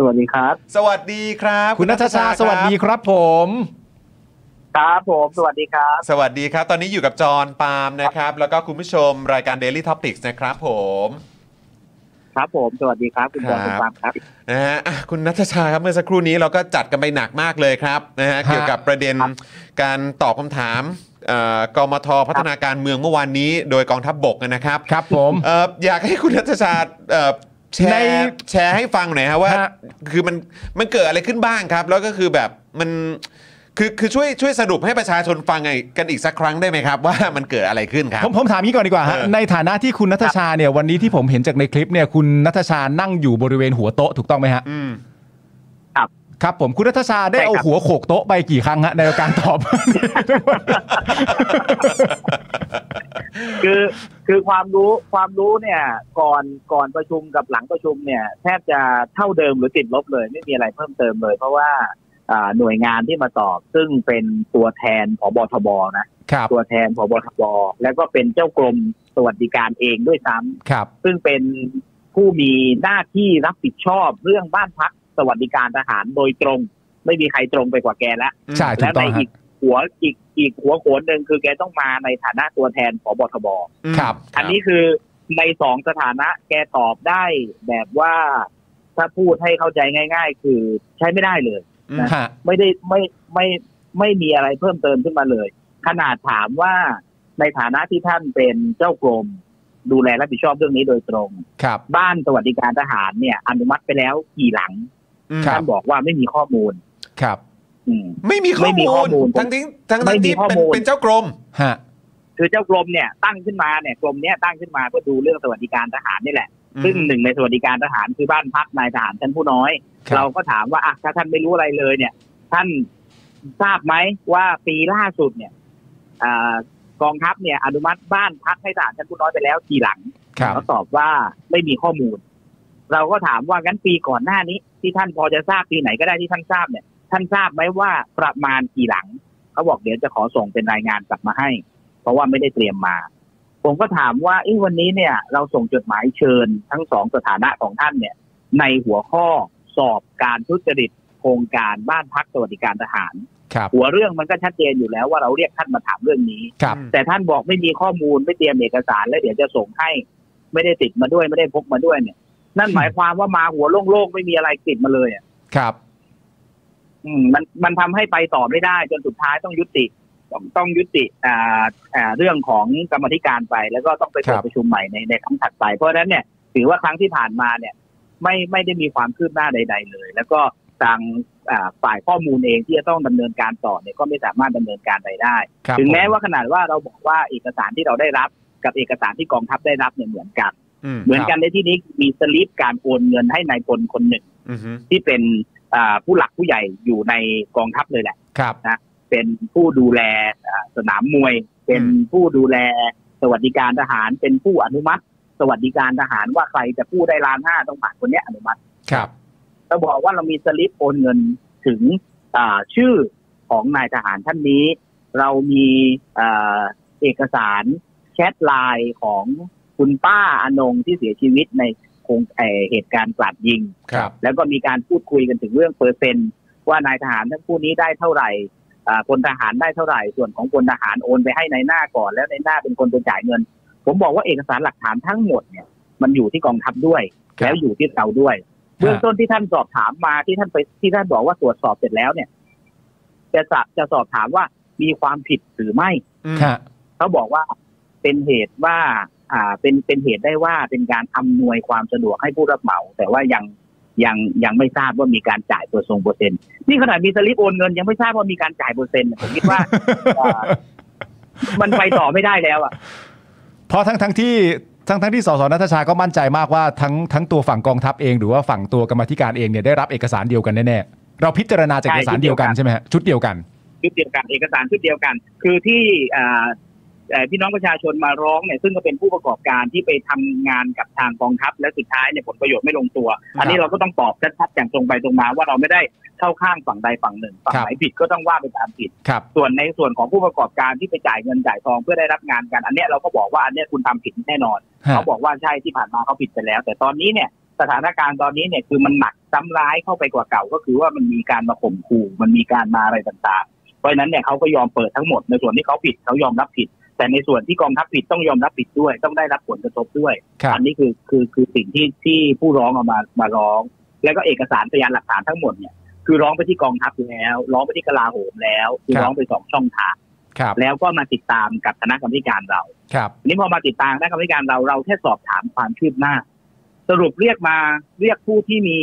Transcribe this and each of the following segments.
สวัสดีครับ สวัสดีครับ คุณนัทชารับสวัสดีครับผม ครับผม สวัสดีครับ สวัสดีครับ ตอนนี้อยู่กับจอห์นปาล์มนะครับ แล้วก็คุณผู้ชมรายการ Daily Topics นะครับผมครับผมสวัสดีครับคุณจอห์นครับคุณปาล์มครับนะฮะอะคุณนัทชาครับเมื่อสักครู่นี้เราก็จัดกันไปหนักมากเลยครับนะฮะฮะเกี่ยวกับประเด็นการตอบคำถามเอ่อกมทพัฒนาการเมืองเมื่อวานนี้ โดยกองทัพบบกนะครับ ครับผมเอ่ออยากให้คุณนัทชาเอ่อ แชในร์แชร์ให้ฟังหน่อยครับว่า ฮะ คือมันมันเกิดอะไรขึ้นบ้างครับ แล้วก็คือแบบมันคือคือช่วยช่วยสรุปให้ประชาชนฟังกันอีกสักครั้งได้ไหมครับ ว่ามันเกิดอะไรขึ้นครับ ผมผมถามนี้ก่อนดีกว่าฮะเออ ในฐานะที่คุณนัทชาเนี่ยวันนี้ที่ผมเห็นจากในคลิปเนี่ยคุณนัทชานั่งอยู่บริเวณหัวโต๊ะถูกต้องไหมฮะอืม ครับผมคุณนัทชาได้ใช่ครับเอาหัวโขกโต๊ะไปกี่ครั้งฮะในการตอบ คือคือความรู้ความรู้เนี่ย ก่อนก่อนประชุมกับหลังประชุมเนี่ย แทบจะเท่าเดิมหรือติดลบเลย ไม่มีอะไรเพิ่มเติมเลย เพราะว่าอ่าหน่วยงานที่มาตอบ ซึ่งเป็นตัวแทนผบทบนะครับตัวแทนผบทบแล้วก็เป็นเจ้ากรมสวัสดิการเองด้วยซ้ำครับซึ่งเป็นผู้มีหน้าที่รับผิดชอบเรื่องบ้านพัก สวัสดิการทหารโดยตรง ไม่มีใครตรงไปกว่าแกแล้วใช่ถูและกต้ในองอีฮะกหัวอีกอีกหัวโขนหนึ่งคือแกต้องมาในฐานะตัวแทนผบทบ ครับ อันนี้คือในสองสถานะแกตอบได้แบบว่าถ้าพูดให้เข้าใจง่าย ๆ คือใช้ไม่ได้เลยอืมฮะ ไม่ได้ไม่ไม่ไม่มีอะไรเพิ่มเติมขึ้นมาเลย ขนาดถามว่าในฐานะที่ท่านเป็นเจ้ากรม ดูแลรับผิดชอบเรื่องนี้โดยตรง ครับ บ้านสวัสดิการทหารเนี่ย อนุมัติไปแล้วกี่หลังอืมครับ ท่านบอกว่าไม่มีข้อมูลครับอืมไม่มีข้อไม่มีมูข้อลมูลทั้งที่ทั้งไม่ทั้งมีที่ข้อเป็นมูลเป็นเจ้ากรมฮะคือเจ้ากรมเนี่ยตั้งขึ้นมาเนี่ยกรมเนี้ยตั้งขึ้นมาเพื่อดูเรื่องสวัสดิการทหารนี่แหละ ซึ่งหนึ่งในสวัสดิการทหารคือบ้านพักนายทหารชั้นผู้น้อยครับเราก็ถามว่าอะถ้าท่านไม่รู้อะไรเลยเนี่ย ท่านทราบไหมว่าปีล่าสุดเนี่ยอากองทัพเนี่ยอนุมัติบ้านพักให้ทหารชั้นผู้น้อยไปแล้วกี่หลังครับเขาตอบว่าไม่มีข้อมูล เราก็ถามว่างั้นปีก่อนหน้านี้ ที่ท่านพอจะทราบปีไหนก็ได้ที่ท่านทราบเนี่ย ท่านทราบไหมว่าประมาณกี่หลัง เขาบอกเดี๋ยวจะขอส่งเป็นรายงานกลับมาให้ เพราะว่าไม่ได้เตรียมมา ผมก็ถามว่าเอ้วันนี้เนี่ย เราส่งจดหมายเชิญทั้งสองสถานะของท่านเนี่ย ในหัวข้อสอบการทุจริตโครงการบ้านพักสวัสดิการทหารครับหัวเรื่องมันก็ชัดเจนอยู่แล้วว่าเราเรียกท่านมาถามเรื่องนี้ครับแต่ท่านบอกไม่มีข้อมูลไม่เตรียมเอกสาร แล้วเดี๋ยวจะส่งให้ ไม่ได้ติดมาด้วยไม่ได้พกมาด้วยเนี่ย นั่นหมายความว่ามาหัวโล่งๆไม่มีอะไรติดมาเลยอะครับ อืม มันมันทำให้ไปต่อไม่ได้ จนสุดท้ายต้องยุติ ต้องต้องยุติ อ่า อ่า เรื่องของกรรมธิการไป แล้วก็ต้องไปเปิคดรับประชุมใหม่ในในครั้งถัดไป เพราะฉะนั้นเนี่ยถือว่าครั้งที่ผ่านมาเนี่ย ไม่ไม่ได้มีความคืบหน้าใด ๆ เลย แล้วก็ทางอ่าฝ่ายข้อมูลเองที่จะต้องดำเนินการต่อเนี่ยก็ไม่สามารถดำเนินการใดได้ครับถึงแม้ผว่าขนาดว่าเราบอกว่าเอกสารที่เราได้รับ กับเอกสารที่กองทัพได้รับเนี่ยเหมือนกันอืม เหมือนกันในที่นี้มีสลิปการโอนเงินให้นายพลคนหนึ่งอืมที่เป็นอ่าผู้หลักผู้ใหญ่อยู่ในกองทัพเลยแหละครับเป็นผู้ดูแลอ่าสนามมวย เป็นผู้ดูแลสวัสดิการทหาร เป็นผู้อนุมัติ สวัสดิการทหารว่าใครจะผู้ได้ล้านห้าต้องผ่านคนเนี้ยอนุมัติ ครับเราบอกว่าเรามีสลิปโอนเงินถึงอ่าชื่อของนายทหารท่านนี้ เรามีอ่าเอกสารแชทไลน์ของ คุณป้าอนงที่เสียชีวิตในโครงเอ่อเหตุการณ์กราดยิง ครับ แล้วก็มีการพูดคุยกันถึงเรื่องเปอร์เซ็นต์ว่านายทหารทั้งคู่นี้ได้เท่าไหร่อ่าพลทหารได้เท่าไหร่ ส่วนของพลทหารโอนไปให้ในายหน้าก่อน แล้วในายหน้าเป็นคนไปจ่ายเงิน ผมบอกว่าเอกสารหลักฐานทั้งหมดเนี่ย มันอยู่ที่กองทัพด้วยครับแล้วอยู่ที่เราด้วยเบื้องต้นที่ท่านสอบถามมาที่ท่านไปที่ท่านบอกว่าตรวจสอบเสร็จแล้วเนี่ย จะจะจะสอบถามว่ามีความผิดหรือไม่อืมฮะเขาบอกว่าเป็นเหตุว่า อ่าเป็นเป็นเหตุได้ว่าเป็นการอำนวยความสะดวกให้ผู้รับเหมา แต่ว่ายังยังยังไม่ทราบว่ามีการจ่ายเปอร์เซ็นต์เปอร์เซ็นต์นี่ขนาดมีสลิปโอนเงินยังไม่ทราบว่ามีการจ่ายเปอร์เซ็นต์ผมคิดว่าอ่า มันไปต่อไม่ได้แล้วอะเพราะทั้งทั้งที่ทั้งทั้งที่สสนัทชาก็มั่นใจมากว่าทั้งทั้งตัวฝั่งกองทัพเองหรือว่าฝั่งตัวกรรมาธิการเองเนี่ยได้รับเอกสารเดียวกันแน่ๆเราพิจารณาจากใช่เอกสารเดียวกันชุดเดียวกันใช่ไหมฮะชุดเดียวกันชุดเดียวกันเอกสารชุดเดียวกัน คือที่อ่าเอ่อ พี่น้องประชาชนมาร้องเนี่ยซึ่งก็เป็นผู้ประกอบการที่ไปทำงานกับทางกองทัพ และสุดท้ายเนี่ยผลประโยชน์ไม่ลงตัว อันนี้เราก็ต้องตอบชัดๆอย่างตรงไปตรงมาว่าเราไม่ได้เข้าข้างฝั่งใดฝั่งหนึ่งฝั่งครับไหนผิดก็ต้องว่าไปตามผิดครับส่วนในส่วนของผู้ประกอบการที่ไปจ่ายเงินจ่ายทองเพื่อได้รับงานกัน อันเนี้ยเราก็บอกว่าอันเนี้ยคุณทำผิดแน่นอนฮะเขาบอกว่าใช่ที่ผ่านมาเขาผิดไปแล้ว แต่ตอนนี้เนี่ยสถานการณ์ตอนนี้เนี่ยคือมันหนักซ้ำร้ายเข้าไปกว่าเก่า ก็คือว่ามันมีการมาข่มขู่มันมีการมาอะไรต่างๆ เพราะฉะนั้นเนี่ยเขาก็ยอมเปิดทั้งหมดในส่วนที่เขาผิดเขายอมรับผิด แต่ในส่วนที่กองทัพผิดต้องยอมรับผิดด้วย ต้องได้รับผลกระทบด้วยครับอันนี้คือคือคือสิ่งที่ที่ผู้ร้องเอามามาร้อง แล้วก็เอกสารพยานหลักฐานทั้งหมดเนี่ยคือร้องไปที่กองทัพแล้ว ร้องไปที่กลาโหมแล้วคือครับร้องไปสองช่องทางครับแล้วก็มาติดตามกับคณะกรรมการเราครับทีนี้พอมาติดตามคณะกรรมการเราเราแค่สอบถามความคืบหน้า สรุปเรียกมาเรียกผู้ที่มี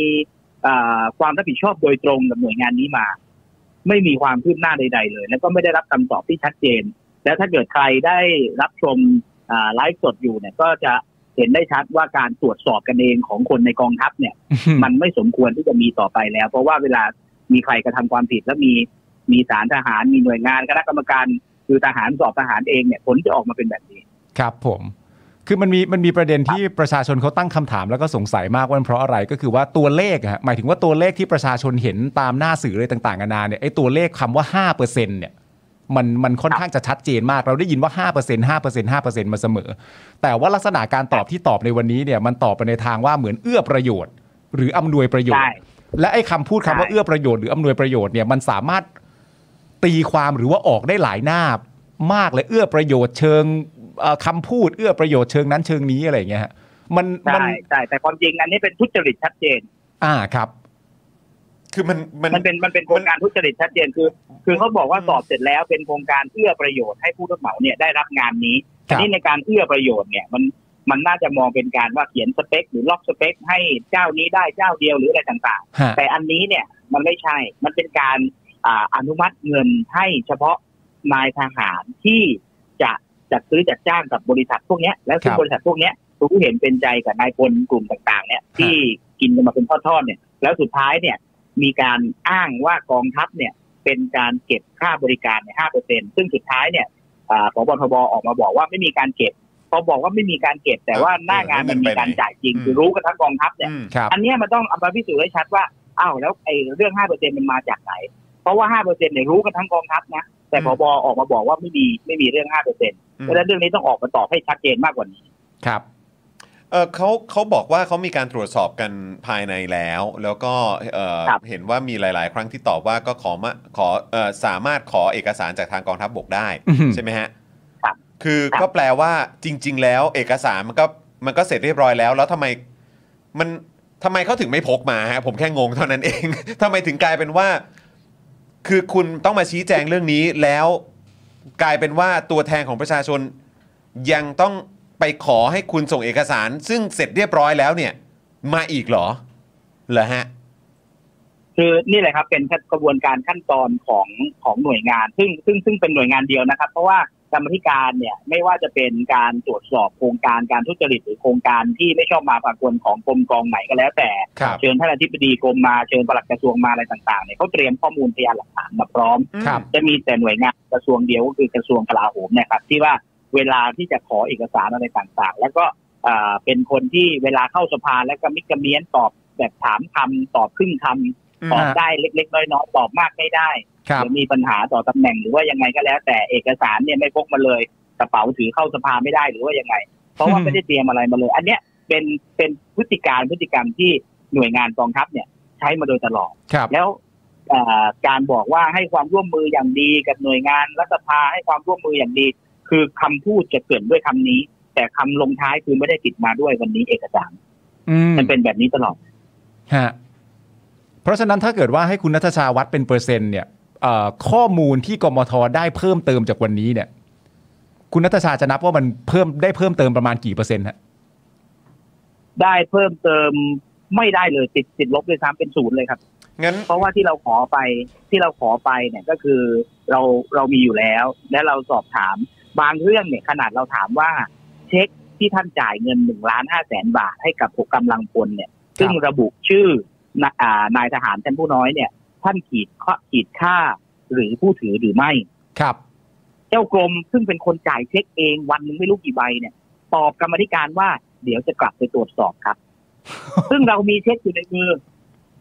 เอ่อความรับผิดชอบโดยตรงกับหน่วยงานนี้มา ไม่มีความคืบหน้าใด ๆ เลย แล้วก็ไม่ได้รับคำตอบที่ชัดเจน แล้วถ้าเกิดใครได้รับชมอ่าไลฟ์สดอยู่เนี่ยก็จะเห็นได้ชัดว่าการตรวจสอบกันเองของคนในกองทัพเนี่ย มันไม่สมควรที่จะมีต่อไปแล้ว เพราะว่าเวลามีใครกระทำความผิดแล้วมีมีศาลทหารมีหน่วยงานคณะกรรมการคือทหารสอบทหารเองเนี่ยผลจะออกมาเป็นแบบนี้ ครับผมคือมันมีมันมีประเด็นที่ประชาชนเขาตั้งคำถามแล้วก็สงสัยมากว่ามันเพราะอะไรก็คือว่าตัวเลขอะฮะหมายถึงว่าตัวเลขที่ประชาชนเห็นตามหน้าสื่ออะไรต่างๆนานาเนี่ยไอ้ตัวเลขคำว่า5%เนี่ย มันมันค่อนข้างจะชัดเจนมาก เราได้ยินว่า 5% 5% 5%มาเสมอ แต่ว่าลักษณะการตอบที่ตอบในวันนี้เนี่ยมันตอบไปในทางว่าเหมือนเอื้อประโยชน์ หรืออำนวยประโยชใช่น์ และไอ้คำพูดคำว่าใช่เอื้อประโยชน์หรืออำนวยประโยชน์เนี่ยมันสามารถตีความหรือว่าออกได้หลายหน้ามากเลยเอื้อประโยชน์เชิงเอ่อคำพูดเอื้อประโยชน์เชิงนั้นเชิงนี้อะไรอย่างเงี้ยฮะมันมัใช่ใช่แต่ความจริงอันนี้เป็นทุจริตชัดเจน อ่าครับ คือมันมันมันเป็นมันเป็นโครงการทุจริตชัดเจนคือ คือเขาบอกว่าสอบเสร็จแล้วเป็นโครงการเอื้อประโยชน์ให้ผู้รับเหมาเนี่ยได้รับงานนี้ครัอับนนี้ในการเอื้อประโยชน์เนี่ยมันมันน่าจะมองเป็นการว่าเขียนสเปค หรือล็อกสเปค ให้เจ้านี้ได้เจ้าเดียวหรืออะไรต่างฮะๆแต่อันนี้เนี่ยมันไม่ใช่ มันเป็นการอ่าอนุมัติเงินให้เฉพาะนายทหารที่จะจัดซื้อจัดจ้างกับบริษัทพวกเนี้ยแล้วซึ่งบริษัทพวกเนี้ยรู้เห็นเป็นใจกับนายพลกลุ่มต่าง ๆ เนี่ยที่กินกันมาเป็นทอดๆเนี่ย แล้วสุดท้ายเนี่ย มีการอ้างว่ากองทัพเนี่ยเป็นการเก็บค่าบริการในห้าเปอร์เซ็นซึ่งสุดท้ายเนี่ยอ่าพบทบออกมาบอกว่าไม่มีการเก็บพอบอกว่าไม่มีการเก็บแต่ว่าหน้างานมันมีการจ่ายจริงคือรู้กันทั้งกองทัพเนี่ยอืมครับอันเนี้ยมันต้องเอามาพิสูจน์ให้ชัดว่าอ้าวแล้วไอ้เรื่องห้าเปอร์เซ็นมันมาจากไหน เพราะว่าห้าเปอร์เซ็นเนี่ยรู้กันทั้งกองทัพนะแต่อืมพบออกมาบอกว่าไม่มีไม่มีเรื่องห้าเปอร์เซ็นเพราะฉะนั้นเรื่องนี้ต้องออกมาตอบให้ชัดเจนมากกว่านี้ครับ เออเขาเขาบอกว่าเขามีการตรวจสอบกันภายในแล้ว แล้วก็เออครับเห็นว่ามีหลาย ๆ ครั้งที่ตอบว่าก็ขอมาขอเออสามารถขอเอกสารจากทางกองทัพบกได้ อือหือใช่ไหมฮะครับคือครับ ก็แปลว่าจริง ๆ แล้วเอกสารมันก็มันก็เสร็จเรียบร้อยแล้ว แล้วทำไมมันทำไมเขาถึงไม่พกมาฮะผมแค่งงเท่านั้นเอง ทำไมถึงกลายเป็นว่า คือคุณต้องมาชี้แจงเรื่องนี้แล้ว กลายเป็นว่าตัวแทนของประชาชนยังต้อง ไปขอให้คุณส่งเอกสาร ซึ่งเสร็จเรียบร้อยแล้วเนี่ย มาอีกเหรอเหรอฮะ คือนี่แหละครับ เป็นกระบวนการขั้นตอนของของหน่วยงาน ซึ่งซึ่งซึ่งเป็นหน่วยงานเดียวนะครับ เพราะว่ากรรมธิการเนี่ยไม่ว่าจะเป็นการตรวจสอบโครงการการทุจริตหรือโครงการที่ไม่ชอบมาปรากฏของกรมกองไหนก็แล้ว แต่ครับเชิญท่านอธิบดีกรมมาเชิญปลัดกระทรวงมาอะไรต่างๆเนี่ยเขาเตรียมข้อมูลพยานหลักฐานมาพร้อมครับจะมีแต่หน่วยงานกระทรวงเดียวก็คือกระทรวงกลาโหมเนี่ยครับที่ว่า เวลาที่จะขอเอกสารอะไรต่างๆ แล้วก็อ่าเป็นคนที่เวลาเข้าสภาแล้วก็มิกกระเมียนตอบแบบถามคำตอบครึ่งคำตอบได้เล็ก ๆ น้อยๆตอบมากไม่ได้ครับหรือมีปัญหาต่อตำแหน่งหรือว่ายังไงก็แล้ว แต่เอกสารเนี่ยไม่พกมาเลยกระเป๋าถือเข้าสภาไม่ได้หรือว่ายังไง เพราะว่าไม่ได้เตรียมอะไรมาเลย อันเนี้ยเป็นเป็นพฤติการพฤติกรรมที่หน่วยงานกองทัพเนี่ยใช้มาโดยตลอดครับแล้วเอ่อการบอกว่าให้ความร่วมมืออย่างดีกับหน่วยงานรัฐสภาให้ความร่วมมืออย่างดี คือคำพูดจะเกรินด้วยคำนี้ แต่คำลงท้ายคือไม่ได้ติดมาด้วยวันนี้เอกสารอืมมันเป็นแบบนี้ตลอดฮะเพราะฉะนั้นถ้าเกิดว่าให้คุณนัทชาวัดเป็นเปอร์เซ็นต์เนี่ยเอ่อข้อมูลที่กมทได้เพิ่มเติมจากวันนี้เนี่ย คุณนัทชาจะนับว่ามันเพิ่มได้เพิ่มเติมประมาณกี่เปอร์เซ็นต์ฮะได้เพิ่มเติมไม่ได้เลยติดติดลบเลยซ้ำเป็นศูนย์เลยครับงั้นเพราะว่าที่เราขอไปที่เราขอไปเนี่ยก็คือเราเรามีอยู่แล้ว และเราสอบถาม บางเรื่องเนี่ยขนาดเราถามว่าเช็คที่ท่านจ่ายเงินหนึ่งล้านห้าแสนบาทให้กับหกกำลังพลเนี่ย ซึ่งระบุชื่อนายอ่านายทหารชั้นผู้น้อยเนี่ย ท่านขีดข้อขีดค่าหรือผู้ถือหรือไม่ครับ เจ้ากรมซึ่งเป็นคนจ่ายเช็คเองวันหนึงไม่รู้กี่ใบเนี่ย ตอบกรรมธิการว่าเดี๋ยวจะกลับไปตรวจสอบครับ ซึ่งเรามีเช็คอยู่ในมือ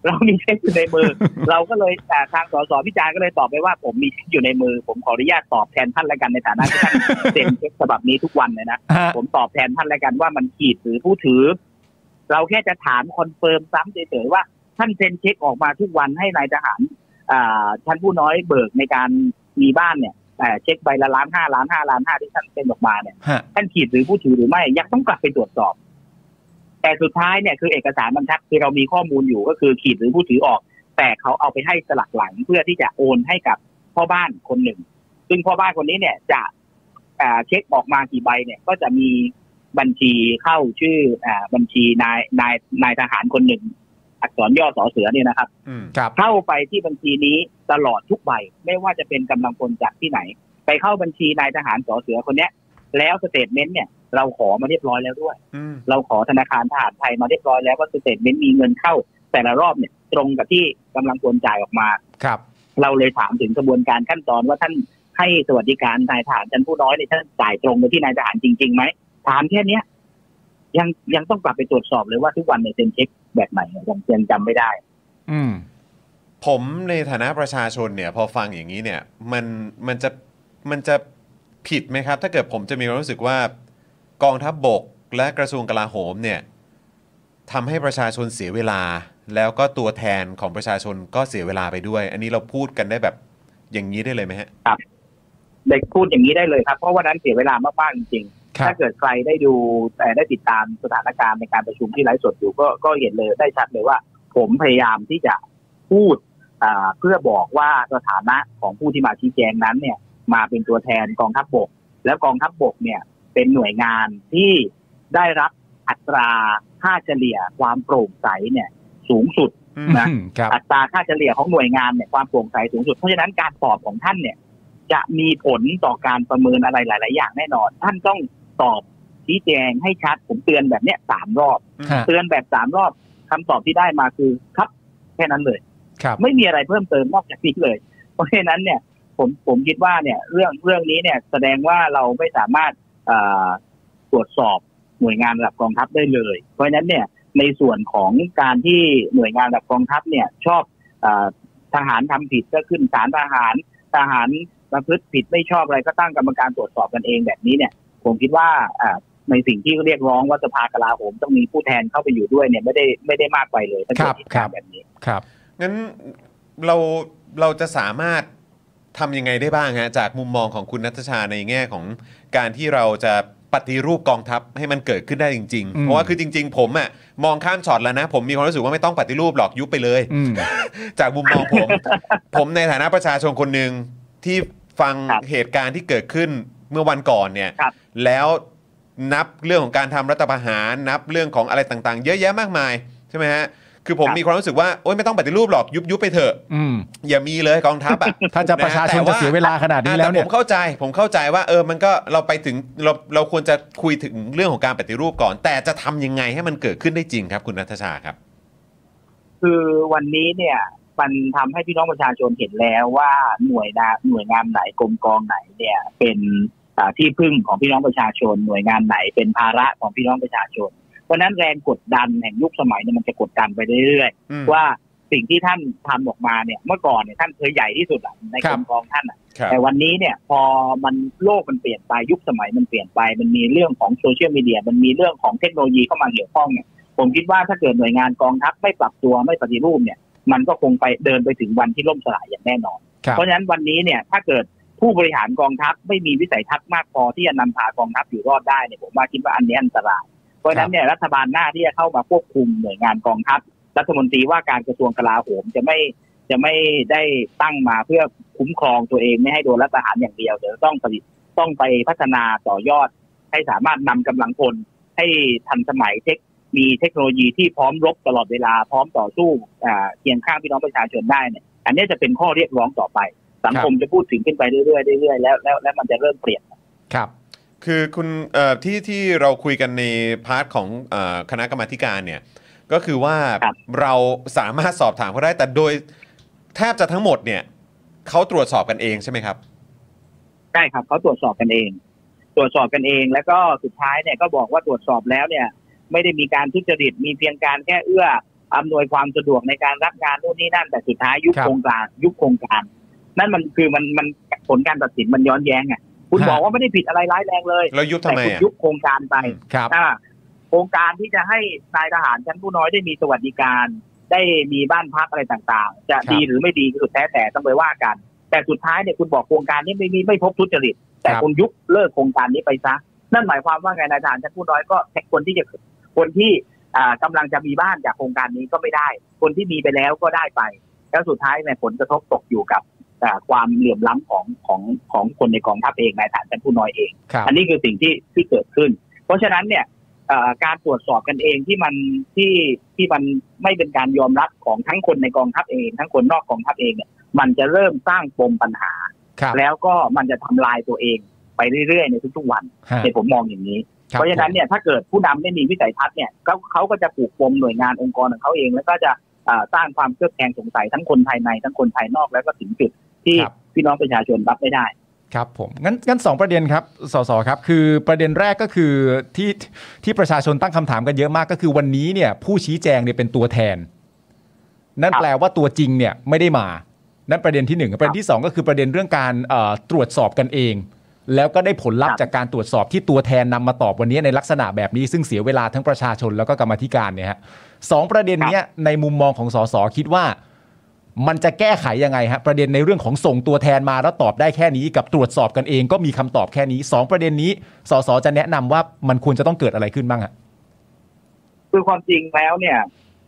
เรามีเช็คอยู่ในมือ เราก็เลยแต่ทางสสพิจารณ์ก็เลยตอบไปว่า ผมมีเช็คอยู่ในมือ ผมขออนุญาตตอบแทนท่านแล้วกันในฐานะที่ท่านเซ็นเช็คฉบับนี้ทุกวันเลยนะฮะผมตอบแทนท่านแล้วกันว่ามันขีดหรือผู้ถือ เราแค่จะถาม confirm ซ้ำเฉยๆว่าท่านเซ็นเช็คออกมาทุกวันให้นายทหารอ่าชั้นผู้น้อยเบิกในการมีบ้านเนี่ยแต่เช็คใบละล้านห้าล้านห้าล้านห้าที่ท่านเซ็นออกมาเนี่ยฮะท่านขีดหรือผู้ถือหรือไม่ยังต้องกลับไปตรวจสอบ แต่สุดท้ายเนี่ยคือเอกสารบรรทัดคือเรามีข้อมูลอยู่ก็คือขีดหรือผู้ถือออก แต่เขาเอาไปให้สลักหลังเพื่อที่จะโอนให้กับพ่อบ้านคนหนึ่ง ซึ่งพ่อบ้านคนนี้เนี่ยจะอ่าเช็คออกมากี่ใบเนี่ยก็จะมีบัญชีเข้าชื่ออ่าบัญชีนายนายนายทหารคนหนึ่ง อักษรย่อสอเสือเนี่ยนะครับอืมครับ เข้าไปที่บัญชีนี้ตลอดทุกใบ ไม่ว่าจะเป็นกำลังพลจากที่ไหน ไปเข้าบัญชีนายทหารสอเสือคนเนี้ย แล้ว statement เนี่ย เราขอมาเรียบร้อยแล้วด้วยอืมเราขอธนาคารทหารไทยมาเรียบร้อยแล้วว่า statement มีเงินเข้า แต่ละรอบเนี่ยตรงกับที่กำลังพลจ่ายออกมาครับ เราเลยถามถึงกระบวนการขั้นตอนว่าท่านให้สวัสดิการนายทหารชั้นผู้น้อยเนี่ยท่านจ่ายตรงไปที่นายทหารจริงๆไหมถามแค่เนี้ยยังยังต้องกลับไปตรวจสอบเลยว่าทุกวันเนี่ยเซ็นเช็คแบบไหนยังยังจำไม่ได้ อืม ผมในฐานะประชาชนเนี่ย พอฟังอย่างนี้เนี่ย มันมันจะมันจะผิดไหมครับ ถ้าเกิดผมจะมีความรู้สึกว่า กองทัพบบกและกระทรวงกลาโหมเนี่ยทำให้ประชาชนเสียเวลา แล้วก็ตัวแทนของประชาชนก็เสียเวลาไปด้วย อันนี้เราพูดกันได้แบบอย่างนี้ได้เลยไหมฮะเด็กพูดอย่างนี้ได้เลยครับ เพราะวันนั้นเสียเวลามากๆจริงๆครับถ้าเกิดใครได้ดูแต่ได้ติดตามสถานการณ์ในการประชุมที่ไลฟ์สดอยู่ก็ก็เห็นเลยได้ชัดเลยว่า ผมพยายามที่จะพูดอ่าเพื่อบอกว่าสถานะของผู้ที่มาชี้แจงนั้นเนี่ย มาเป็นตัวแทนกองทัพบกแล้วกองทัพบกเนี่ย เป็นหน่วยงานที่ได้รับอัตราค่าเฉลี่ยความโปร่งใสเนี่ยสูงสุดอืมนะอืมครับอัตราค่าเฉลี่ยของหน่วยงานเนี่ยความโปร่งใสสูงสุด เพราะฉะนั้นการตอบของท่านเนี่ย จะมีผลต่อการประเมินอะไรหลาย ๆ อย่างแน่นอน ท่านต้องตอบชี้แจงให้ชัดผมเตือนแบบเนี้ยสามรอบฮะเตือนแบบสามรอบคำตอบที่ได้มาคือครับแค่นั้นเลยครับไม่มีอะไรเพิ่มเติมนอกจากนี้เลย เพราะฉะนั้นเนี่ยผมผมคิดว่าเนี่ย เรื่องเรื่องนี้เนี่ย แสดงว่าเราไม่สามารถเอ่อ ตรวจสอบหน่วยงานระดับกองทัพได้เลย เพราะฉะนั้นเนี่ยในส่วนของการที่หน่วยงานระดับกองทัพเนี่ยชอบเออทหารทำผิดก็ขึ้นศาลทหารทหารประพฤติผิดไม่ชอบอะไรก็ตั้งกรรมการตรวจสอบกันเองแบบนี้เนี่ย ผมคิดว่าอ่าในสิ่งที่เรียกร้องว่าสภากลาโหมต้องมีผู้แทนเข้าไปอยู่ด้วยเนี่ยไม่ได้ไม่ได้มากไปเลยถ้าเกิดเหตุการณ์แบบนี้ครับงั้นเราเราจะสามารถ ทำยังไงได้บ้างฮะจากมุมมองของคุณนัทชาในแง่ของการที่เราจะปฏิรูปกองทัพให้มันเกิดขึ้นได้จริงๆอืมเพราะว่าคือจริง ๆ ผมอะมองข้ามช็อตแล้วนะ ผมมีความรู้สึกว่าไม่ต้องปฏิรูปหรอกยุบไปเลยอืมจากมุมมองผม ผมในฐานะประชาชนคนหนึ่งที่ฟังครับเหตุการณ์ที่เกิดขึ้นเมื่อวันก่อนเนี่ยครับแล้วนับเรื่องของการทำรัฐประหาร นับเรื่องของอะไรต่างๆ เยอะแยะมากมายใช่ไหมฮะ คือผมครับมีความรู้สึกว่าโอ๊ยไม่ต้องปฏิรูปหรอกยุบยุบไปเถอะอืมอย่ามีเลยกองทัพอะถ้าจะประชาชนจะเสียเวลาขนาดนี้แล้วเนี่ยต่ผมเข้าใจ ผมเข้าใจว่าเออมันก็เราไปถึงเราเราควรจะคุยถึงเรื่องของการปฏิรูปก่อน แต่จะทำยังไงให้มันเกิดขึ้นได้จริงครับ คุณนัทชาครับ คือวันนี้เนี่ยมันทำให้พี่น้องประชาชนเห็นแล้วว่าหน่วยนาหน่วยงานไหนกรมกองไหนเนี่ย เป็นอ่าที่พึ่งของพี่น้องประชาชน หน่วยงานไหนเป็นภาระของพี่น้องประชาชน เพราะฉะนั้นแรงกดดันแห่งยุคสมัยเนี่ยมันจะกดดันไปเรื่อยอืมๆว่าสิ่งที่ท่านทำออกมาเนี่ยเมื่อก่อนเนี่ยท่านเคยใหญ่ที่สุดอะในครักบรมกองท่านอะครับแต่วันนี้เนี่ยพอมันโลกมันเปลี่ยนไปยุคสมัยมันเปลี่ยนไป มันมีเรื่องของโซเชียลมีเดีย มันมีเรื่องของเทคโนโลยีเข้ามาเกี่ยวข้องเนี่ยผมคิดว่าถ้าเกิดหน่วยงานกองทัพไม่ปรับตัวไม่ปฏิรูปเนี่ยมันก็คงไปเดินไปถึงวันที่ล่มสลายอย่างแน่นอนครับเพราะฉะนั้นวันนี้เนี่ยถ้าเกิดผู้บริหารกองทัพไม่มีวิสัยทัศน์มากพอที่จะนำพากองทัพอยู่รอดได้เนี่ยผมว่าคิดว่าอันนี้อันตรายเพ ราะฉะนั้นเนี่ยรัฐบาลหน้าที่จะเข้ามาควบคุมหน่วยงานกองทัพรัฐมนตรีว่าการกระทรวงกลาโหมจะไม่จะไม่ได้ตั้งมาเพื่อคุ้มครองตัวเองไม่ให้โดนรัฐประหารอย่างเดียวเดี๋ยวต้องผลิตต้องไปพัฒนาต่อยอด ให้สามารถนำกำลังพลให้ทันสมัยเทคมีเทคโนโลยีที่พร้อมรบตลอดเวลาพร้อมต่อสู้อ่าเคียงข้างพี่น้องประชาชนได้เนี่ยอันนี้จะเป็นข้อเรียกร้องต่อไป สังคมจะพูดถึงขึ้นไปเรื่อยๆเรื่อยๆแล้วแล้วแล้วมันจะเริ่มเปลี่ยนครับ คือคุณเอ่อที่ที่เราคุยกันใน part ของเอ่อคณะกรรมาธิการเนี่ยก็คือว่าครับ เราสามารถสอบถามเขาได้ แต่โดยแทบจะทั้งหมดเนี่ยเขาตรวจสอบกันเองใช่ไหมครับ ใช่ครับเขาตรวจสอบกันเอง ตรวจสอบกันเอง แล้วก็สุดท้ายเนี่ยก็บอกว่าตรวจสอบแล้วเนี่ย ไม่ได้มีการทุจริตมีเพียงการแค่เอื้ออำนวยความสะดวกในการรับงานนู่นนี่นั่นแต่สุดท้ายยุบครับ โครงการยุบโครงการ นั่นมันคือมันมันผลการตัดสินมันย้อนแย้งไง คุณฮะบอกว่าไม่ได้ผิดอะไรร้ายแรงเลยแล้วยุบทำแต่ไมคุณอะยุบโครงการไปครับอ่าโครงการที่จะให้นายทหารชั้นผู้น้อยได้มีสวัสดิการ ได้มีบ้านพักอะไรต่างๆ จะครับดีหรือไม่ดีก็สุดแท้แต่ต้องไปว่ากัน แต่สุดท้ายเนี่ยคุณบอกโครงการนี้ไม่มีไม่พบทุจริต แต่ครับคุณยุบเลิกโครงการนี้ไปซะนั่นหมายความว่าไงนายทหารชั้นผู้น้อยก็คนที่จะคนที่อ่ากำลังจะมีบ้านจากโครงการนี้ก็ไม่ได้ คนที่มีไปแล้วก็ได้ไป แล้วสุดท้ายเนี่ยผลกระทบตกอยู่กับอ่า ความเหลื่อมล้ำของของของคนในกองทัพเองนายทหารชั้นผู้น้อยเองครับอันนี้คือสิ่งที่ที่เกิดขึ้น เพราะฉะนั้นเนี่ยเอ่อการตรวจสอบกันเองที่มันที่ที่มันไม่เป็นการยอมรับของทั้งคนในกองทัพเอง ทั้งคนนอกกองทัพเองเนี่ยมันจะเริ่มสร้างปมปัญหาครับแล้วก็มันจะทำลายตัวเองไปเรื่อยๆในทุกๆวันฮะในผมมองอย่างนี้คบเพราะฉะนั้นเนี่ยถ้าเกิดผู้นำไม่มีวิสัยทัศน์เนี่ยเขาเขาก็จะปลูกปมหน่วยงานองค์กรของเขาเอง แล้วก็จะเอ่อสร้างความเครือบแคลงสงสัยทั้งคนภายในทั้งคนภายนอกแล้วก็ถึงจุด ที่ครับพี่น้องประชาชนรับไม่ได้ครับผมงั้นงั้นสองประเด็นครับสสครับคือประเด็นแรกก็คือที่ที่ประชาชนตั้งคำถามกันเยอะมากก็คือวันนี้เนี่ย ผู้ชี้แจงเนี่ยเป็นตัวแทน นั่นครับแปลว่าตัวจริงเนี่ยไม่ได้มา นั่นประเด็นที่หนึ่งประเด็นที่สองก็คือประเด็นเรื่องการเอ่อตรวจสอบกันเอง แล้วก็ได้ผลลัพครัธ์บจากการตรวจสอบที่ตัวแทนนำมาตอบวันนี้ในลักษณะแบบนี้ ซึ่งเสียเวลาทั้งประชาชนแล้วก็กรรมาธิการเนี่ยฮะสองประเด็นเนี้ยในมุมมองของสสคิดว่า มันจะแก้ไขยังไงฮะประเด็นในเรื่องของส่งตัวแทนมาแล้วตอบได้แค่นี้ กับตรวจสอบกันเองก็มีคำตอบแค่นี้สองประเด็นนี้สสจะแนะนำว่ามันควรจะต้องเกิดอะไรขึ้นบ้างฮะคือความจริงแล้วเนี่ย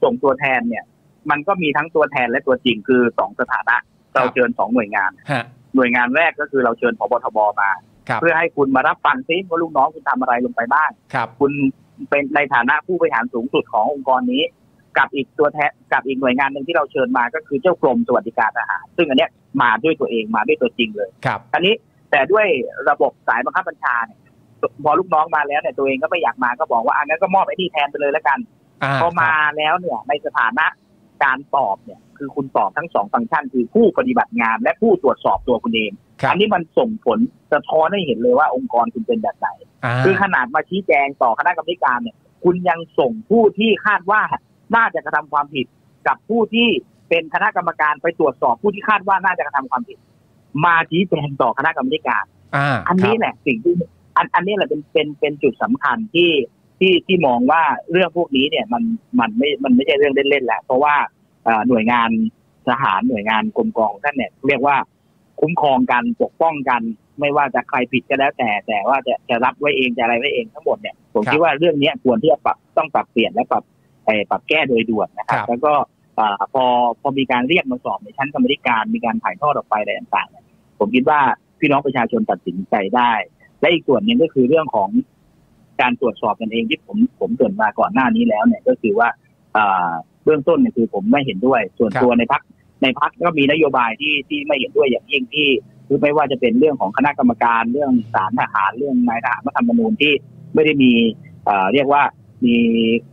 ส่งตัวแทนเนี่ย มันก็มีทั้งตัวแทนและตัวจริงคือสองสถานะ เราเชิญสองหน่วยงานฮะหน่วยงานแรกก็คือเราเชิญพบทบมาครับเพื่อให้คุณมารับฟังซิว่าลูกน้องคุณทำอะไรลงไปบ้างครับคุณเป็นในฐานะผู้บริหารสูงสุดขององค์กรนี้ กับอีกตัวแทนกับอีกหน่วยงานหนึ่งที่เราเชิญมาก็คือเจ้ากรมสวัสดิการทหาร ซึ่งอันเนี้ยมาด้วยตัวเองมาด้วยตัวจริงเลยครับอันนี้แต่ด้วยระบบสายบังคับบัญชาเนี่ยพอลูกน้องมาแล้วเนี่ยตัวเองก็ไม่อยากมาก็บอกว่าอันนั้นก็มอบไอ้นี่แทนไปเลยแล้วกันอ่าพอมาแล้วเนี่ยในสถานะการตอบเนี่ยคือคุณตอบทั้งสองฟังก์ชัน คือผู้ปฏิบัติงานและผู้ตรวจสอบตัวคุณเองครับอันี้มันส่งผลสะท้อนให้เห็นเลยว่าองค์กรคุณเป็นแบบไหนอ่าคือขนาดมาชี้แจงต่อคณะกรรมการเนี่ย คุณยังส่งผู้ที่คาดว่า น่าจะกระทำความผิดกับผู้ที่เป็นคณะกรรมการไปตรวจสอบผู้ที่คาดว่าน่าจะกระทำความผิด มาชี้แจงต่อคณะกรรมการอ่าอันนี้แหละสิ่งที่อันอันนี้แหละเป็นเป็นเป็นจุดสำคัญที่ที่ที่มองว่าเรื่องพวกนี้เนี่ยมันมันไม่มันไม่ใช่เรื่องเล่นๆแหละ เพราะว่าหน่วยงานทหารหน่วยงานกรมกองท่านเนี่ยเรียกว่าคุ้มครองกันปกป้องกัน ไม่ว่าจะใครผิดก็แล้วแต่ แต่ว่าจะจะรับไว้เองจะอะไรไว้เองทั้งหมดเนี่ยผมคิดว่าเรื่องเนี้ยควรที่จะปรับต้องปรับเปลี่ยนและปรับ เอ่อปรับแก้โดยด่วนนะครับครับแล้วก็อ่าพอพอมีการเรียกมาสอบในชั้นกรรมธิการมีการถ่ายทอดออกไปอะไรต่างๆเนี่ยผมคิดว่าพี่น้องประชาชนตัดสินใจได้ และอีกส่วนหนึ่งก็คือเรื่องของการตรวจสอบกันเองที่ผมผมเกรินมาก่อนหน้านี้แล้วเนี่ยก็คือว่าอ่าเบื้องต้นเนี่ยคือผมไม่เห็นด้วย ส่วนครับตัวในพักในพักก็มีนโยบายที่ที่ไม่เห็นด้วยอย่างยิ่งที่คือไม่ว่าจะเป็นเรื่องของคณะกรรมการเรื่องศาลทหารเรื่องนายทหารรัฐธรรมนูญที่ไม่ได้มีเอ่อเรียกว่า มี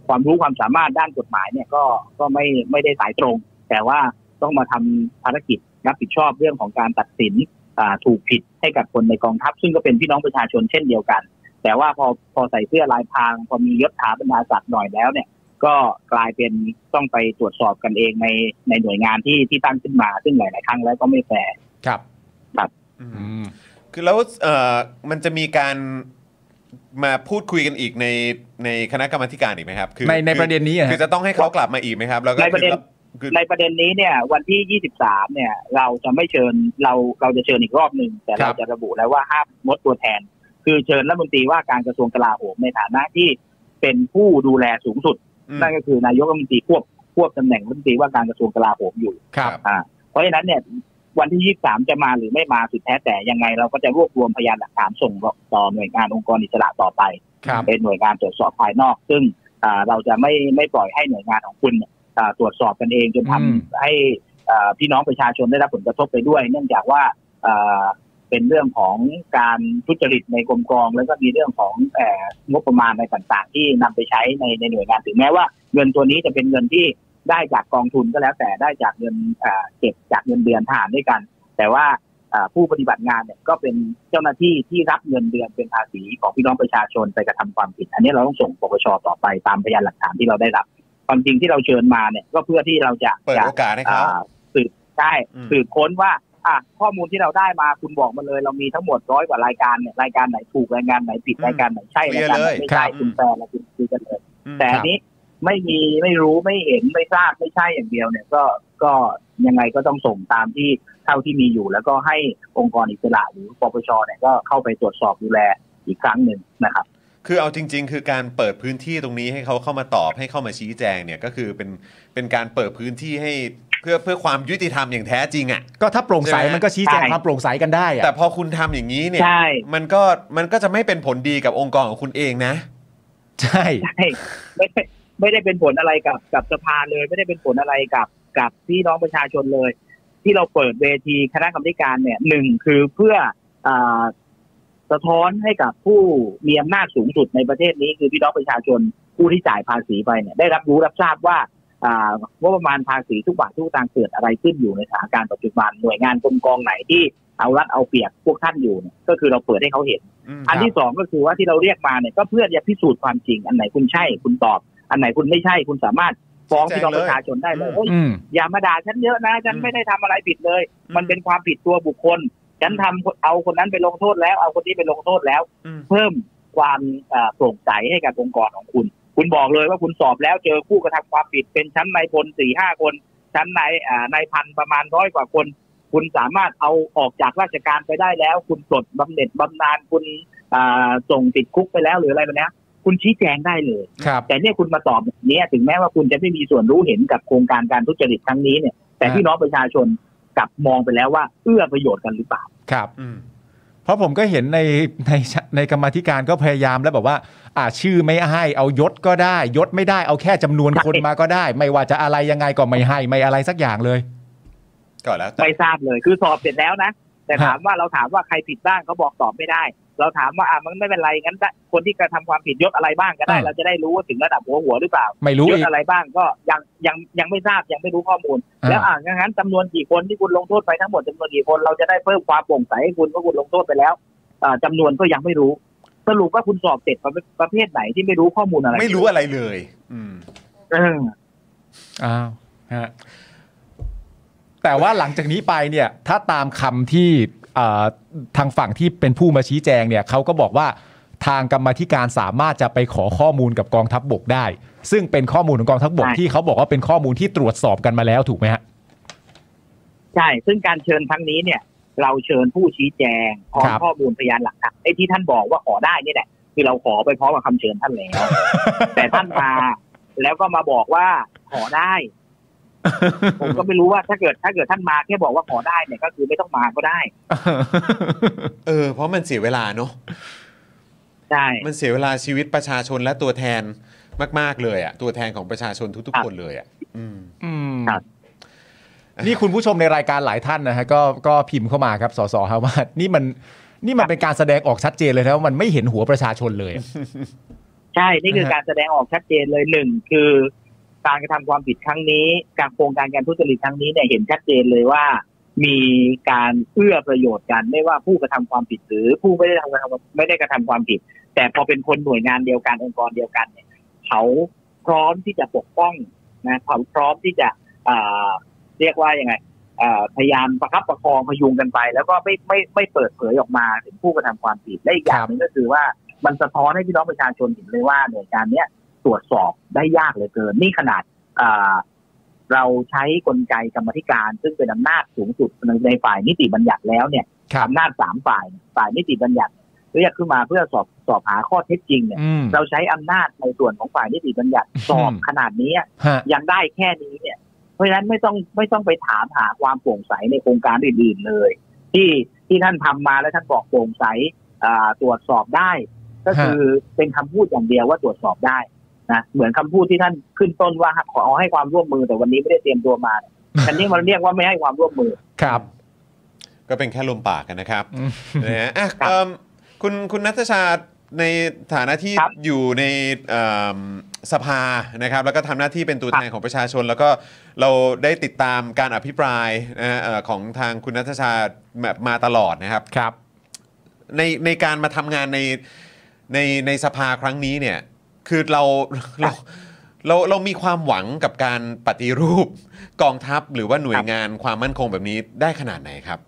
ความรู้ความสามารถด้านกฎหมายเนี่ยก็ก็ไม่ไม่ได้สายตรง แต่ว่าต้องมาทำภารกิจรับผิดชอบเรื่องของการตัดสินอ่าถูกผิดให้กับคนในกองทัพ ซึ่งก็เป็นพี่น้องประชาชนเช่นเดียวกัน แต่ว่าพอพอใส่เสื้อลายพราง พอมียศถาบรรดาศักดิ์หน่อยแล้วเนี่ยก็กลายเป็นต้องไปตรวจสอบกันเองในในหน่วยงานที่ที่ตั้งขึ้นมา ซึ่งหลาย ๆ ครั้งแล้วก็ไม่แฟร์ครับอืมอืมคือแล้วเอ่อมันจะมีการ มาพูดคุยกันอีกในในคณะกรรมาธิการอีกไหมครับคือในในคือประเด็นนี้อะฮะ คือจะต้องให้เขากลับมาอีกไหมครับ แล้วก็ในประเด็นคือคือในประเด็นนี้เนี่ย วันที่ 23 เนี่ย เราจะไม่เชิญเราเราจะเชิญอีกรอบหนึ่งแต่ครัเราบจะระบุแล้วว่าห้ามงดตัวแทน คือเชิญรัฐมนตรีว่าการกระทรวงกลาโหมในฐานะที่เป็นผู้ดูแลสูงสุด อืมนั่นก็คือนายกรัฐมนตรีควบควบตำแหน่งรัฐมนตรีว่าการกระทรวงกลาโหมอยู่ครับ อ่าเพราะฉะนั้นเนี่ย วันที่ 23 จะมาหรือไม่มาสุดแท้แต่ยังไงเราก็จะรวบรวมพยานหลักฐานส่งต่อหน่วยงานองค์กรอิสระต่อไปครับเป็นหน่วยงานตรวจสอบภายนอก ซึ่งอ่าเราจะไม่ไม่ปล่อยให้หน่วยงานของคุณเนี่ยอ่าตรวจสอบกันเองจนทำอืมให้อ่าพี่น้องประชาชนได้รับผลกระทบไปด้วย เนื่องจากว่าอ่าเป็นเรื่องของการทุจริตในกรมกอง แล้วก็มีเรื่องของเอ่องบประมาณอะไรต่างๆ ที่นำไปใช้ในในหน่วยงานถึงแม้ว่าเงินตัวนี้จะเป็นเงินที่ ได้จากกองทุนก็แล้วแต่ได้จากเงินอ่าเก็บจากเงินเดือนทหารด้วยกัน แต่ว่าอ่าผู้ปฏิบัติงานเนี่ยก็เป็นเจ้าหน้าที่ที่รับเงินเดือนเป็นภาษีของพี่น้องประชาชนไปกระทำความผิด อันนี้เราต้องส่งปปชต่อไปตามพยานหลักฐานที่เราได้รับ ความจริงที่เราเชิญมาเนี่ยก็เพื่อที่เราจะเปิดจะโอกาสให้เขาอ่าสืบใช่อืมสืบค้นว่าอะข้อมูลที่เราได้มาคุณบอกมาเลย เรามีทั้งหมดร้อยกว่ารายการเนี่ยรายการไหนถูกรายการไหนผิดอืมรายการไหนใช่เคลีรายยร์การไหนเลยไม่ใช่ครับคุณแปลแล้วคุณคุยกันเลยอืมแต่อันนี้ ไม่มีไม่รู้ไม่เห็นไม่ทราบไม่ใช่อย่างเดียวเนี่ยก็ก็ยังไงก็ต้องส่งตามที่เท่าที่มีอยู่ แล้วก็ให้องค์กรอิสระหรือปปชเนี่ยก็เข้าไปตรวจสอบดูแลอีกครั้งหนึ่งนะครับ คือเอาจริง ๆ คือการเปิดพื้นที่ตรงนี้ให้เขาเข้ามาตอบให้เข้ามาชี้แจงเนี่ยก็คือเป็นเป็นการเปิดพื้นที่ให้เพื่อเพื่อความยุติธรรมอย่างแท้จริงอะก็ถ้าโปร่งใสใช่ไหมมันก็ชี้แจงใช่ความโปร่งใสกันได้อะแต่พอคุณทำอย่างนี้เนี่ยใช่มันก็มันก็จะไม่เป็นผลดีกับองค์กรของคุณเองนะ ใช่ใช่ ไม่ได้ไม่ได้เป็นผลอะไรกับกับสภาเลย ไม่ได้เป็นผลอะไรกับกับพี่น้องประชาชนเลย ที่เราเปิดเวทีคณะกรรมการเนี่ยหนึ่งคือเพื่ออาสะท้อนให้กับผู้มีอำนาจสูงสุดในประเทศนี้ คือพี่น้องประชาชนผู้ที่จ่ายภาษีไปเนี่ยได้รับรู้รับทราบว่าอ่างบประมาณภาษีทุกบาททุกสตางค์เกิดอะไรขึ้นอยู่ในสถานการณ์ปัจจุบันหน่วยงานกรมกองไหนที่เอารัดเอาเปรียบพวกท่านอยู่เนี่ยก็คือเราเปิดให้เขาเห็นอืมอันที่สองก็คือว่าที่เราเรียกมาเนี่ยก็เพื่อจะพิสูจน์ความจริงอันไหนคุณใช่คุณตอบ อันไหนคุณไม่ใช่คุณสามารถฟ้องพี่น้องประชาชนได้เลยเฮ้ยอืมอย่ามาด่าฉันเยอะนะ ฉันไม่ได้ทำอะไรผิดเลย มันเป็นความผิดตัวบุคคล ฉันทำเอาคนนั้นไปลงโทษแล้ว เอาคนนี้ไปลงโทษแล้วอืมเพิ่มความเอ่อโปร่งใสให้กับองค์กรของคุณ คุณบอกเลยว่าคุณสอบแล้วเจอผู้กระทำความผิดเป็นชั้นนายพลสี่ห้าคน ชั้นนายอ่านายพันประมาณร้อยกว่าคน คุณสามารถเอาออกจากราชการไปได้แล้ว คุณปลดบำเหน็จบำนาญคุณอ่าส่งติดคุกไปแล้วหรืออะไรแบบเนี้ย คุณชี้แจงได้เลย ครับ แต่เนี่ยคุณมาตอบแบบนี้ถึงแม้ว่าคุณจะไม่มีส่วนรู้เห็นกับโครงการการทุจริตครั้งนี้เนี่ย แต่ฮะพี่น้องประชาชนกลับมองไปแล้วว่าเอื้อประโยชน์กันหรือเปล่า ครับอืมเพราะผมก็เห็นในในในกรรมาธิการก็พยายามแล้วแบบว่า อ่าชื่อไม่ให้เอายศก็ได้ ยศไม่ได้เอาแค่จำนวนคนมาก็ได้ ไม่ว่าจะอะไรยังไงก็ไม่ให้ไม่อะไรสักอย่างเลยก็แล้วแต่ไม่ทราบเลยคือสอบเสร็จแล้วนะแต่ฮะถามว่าเราถามว่าใครผิดบ้างเขาบอกตอบไม่ได้ เราถามว่าอะมันไม่เป็นไรงั้นคนที่กระทำความผิดยศอะไรบ้างก็ได้ เราจะได้รู้ว่าถึงระดับหัวหัวหรือเปล่า ไม่รู้ยศอีกอะไรบ้างก็ยังยังยังไม่ทราบยังไม่รู้ข้อมูลอ่าแล้วอ่างั้นจำนวนกี่คนที่คุณลงโทษไปทั้งหมดจำนวนกี่คนเราจะได้เพิ่มความโปร่งใสให้คุณว่าคุณลงโทษไปแล้วอ่าจำนวนก็ยังไม่รู้สรุปว่าคุณสอบเสร็จประเภทประเภทไหนที่ไม่รู้ข้อมูลอะไร ไม่รู้อะไรเลย อืมเอออ้าวฮะแต่ว่าหลังจากนี้ไปเนี่ย ถ้าตามคำที่เอ่อ ทางฝั่งที่เป็นผู้มาชี้แจงเนี่ยเขาก็บอกว่าทางกรรมาธิการสามารถจะไปขอข้อมูลกับกองทัพบบกได้ ซึ่งเป็นข้อมูลของกองทัพบบกใช่ที่เขาบอกว่าเป็นข้อมูลที่ตรวจสอบกันมาแล้วถูกไหมฮะใช่ ซึ่งการเชิญครั้งนี้เนี่ย เราเชิญผู้ชี้แจงพร้อมครับข้อมูลพยานหลักฐานไอ้ที่ท่านบอกว่าขอได้นี่แหละคือเราขอไปพร้อมกับคำเชิญท่านแล้ว แต่ท่านมาแล้วก็มาบอกว่าขอได้ ผมก็ไม่รู้ว่าถ้าเกิดถ้าเกิดท่านมาแค่บอกว่าขอได้เนี่ยก็คือไม่ต้องมาก็ได้ เออ เพราะมันเสียเวลาเนอะใช่มันเสียเวลาชีวิตประชาชนและตัวแทนมาก ๆ เลยอะ ตัวแทนของประชาชนทุกครัๆบคนเลยอะ อืมอืมครับนี่คุณผู้ชมในรายการหลายท่านนะฮะก็ก็พิมพ์เข้ามาครับสสครับว่านี่มันนี่มันเป็นการแสดงออกชัดเจนเลยนะว่ามันไม่เห็นหัวประชาชนเลยอะใช่ นี่คือการแสดงออกชัดเจนเลยหนึ่งคือ การกระทำความผิดครั้งนี้ การโครงการการทุจริตครั้งนี้เนี่ยเห็นชัดเจนเลยว่า มีการเอื้อประโยชน์กันไม่ว่าผู้กระทำความผิดหรือผู้ไม่ได้ทำความไม่ได้กระทำความผิด แต่พอเป็นคนหน่วยงานเดียวกันองค์กรเดียวกันเนี่ยเขาพร้อมที่จะปกป้องนะเขาพร้อมที่จะอ่าเรียกว่ายังไงอ่าพยายามประคับประคองพยุงกันไป แล้วก็ไม่ไม่ไม่เปิดเผยออกมาถึงผู้กระทำความผิดและอีกอย่างหนึงก็คือว่ามันสะท้อนให้พี่น้องประชาชนเห็นเลยว่าหน่วยการเนี้ย ตรวจสอบได้ยากเหลือเกิน นี่ขนาดอ่าเราใช้กลไกกรรมธิการ ซึ่งเป็นอำนาจสูงสุดในฝ่ายนิติบัญญัติแล้วเนี่ยครับอำนาจสามฝ่ายฝ่ายนิติบัญญัติเรียกขึ้นมาเพื่อสอบสอบหาข้อเท็จจริงเนี่ยอืมเราใช้อำนาจในส่วนของฝ่ายนิติบัญญัติสอบอืมขนาดนี้ฮะยังได้แค่นี้เนี่ย เพราะฉะนั้นไม่ต้องไม่ต้องไปถามหาความโปร่งใสในโครงการอื่นๆเลย ที่ที่ท่านทำมาแล้วท่านบอกโปร่งใสอ่าตรวจสอบได้ ก็คือเป็นคำพูดอย่างเดียวว่าตรวจสอบได้ นะเหมือนคำพูดที่ท่านขึ้นต้นว่าขอให้ความร่วมมือแต่วันนี้ไม่ได้เตรียมตัวมาเนี่ยอันนี้มันเรียกว่าไม่ให้ความร่วมมือครับ ก็เป็นแค่ลมปากกันนะครับอืมนะฮะอะครับเอิ่มคุณคุณนัทชาในฐานะที่ครับอยู่ในเอิ่มสภานะครับ แล้วก็ทำหน้าที่เป็นตัวครับแทนของประชาชน แล้วก็เราได้ติดตามการอภิปรายนะฮะเอ่อของทางคุณนัทชาแบบมาตลอดนะครับครับ ในในการมาทำงานในในในสภาครั้งนี้เนี่ย คือเราเราเราเรามีความหวังกับการปฏิรูปกองทัพหรือว่าหน่วยงานความมั่นคงแบบนี้ได้ขนาดไหนครับ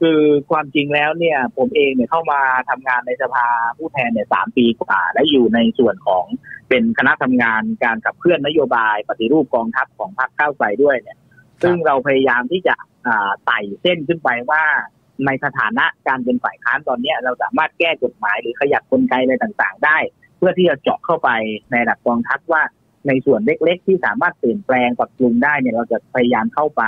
คือความจริงแล้วเนี่ย ผมเองเนี่ยเข้ามาทำงานในสภาผู้แทนเนี่ยสามปีกว่า และอยู่ในส่วนของเป็นคณะทำงานการขับเคลื่อนนโยบาย ปฏิรูปกองทัพของพรรคก้าวไกลด้วยเนี่ย ซึ่งเราพยายามที่จะอ่าไต่เส้นขึ้นไปว่าในสถานะการเป็นฝ่ายค้านตอนเนี้ยเราสามารถแก้กฎหมายหรือขยับกลไกอะไรต่าง ๆ ได้ เพื่อที่จะเจาะเข้าไปในระดับกองทัพว่าในส่วนเล็ก ๆ ที่สามารถเปลี่ยนแปลงปรับปรุงได้เนี่ยเราจะพยายามเข้าไป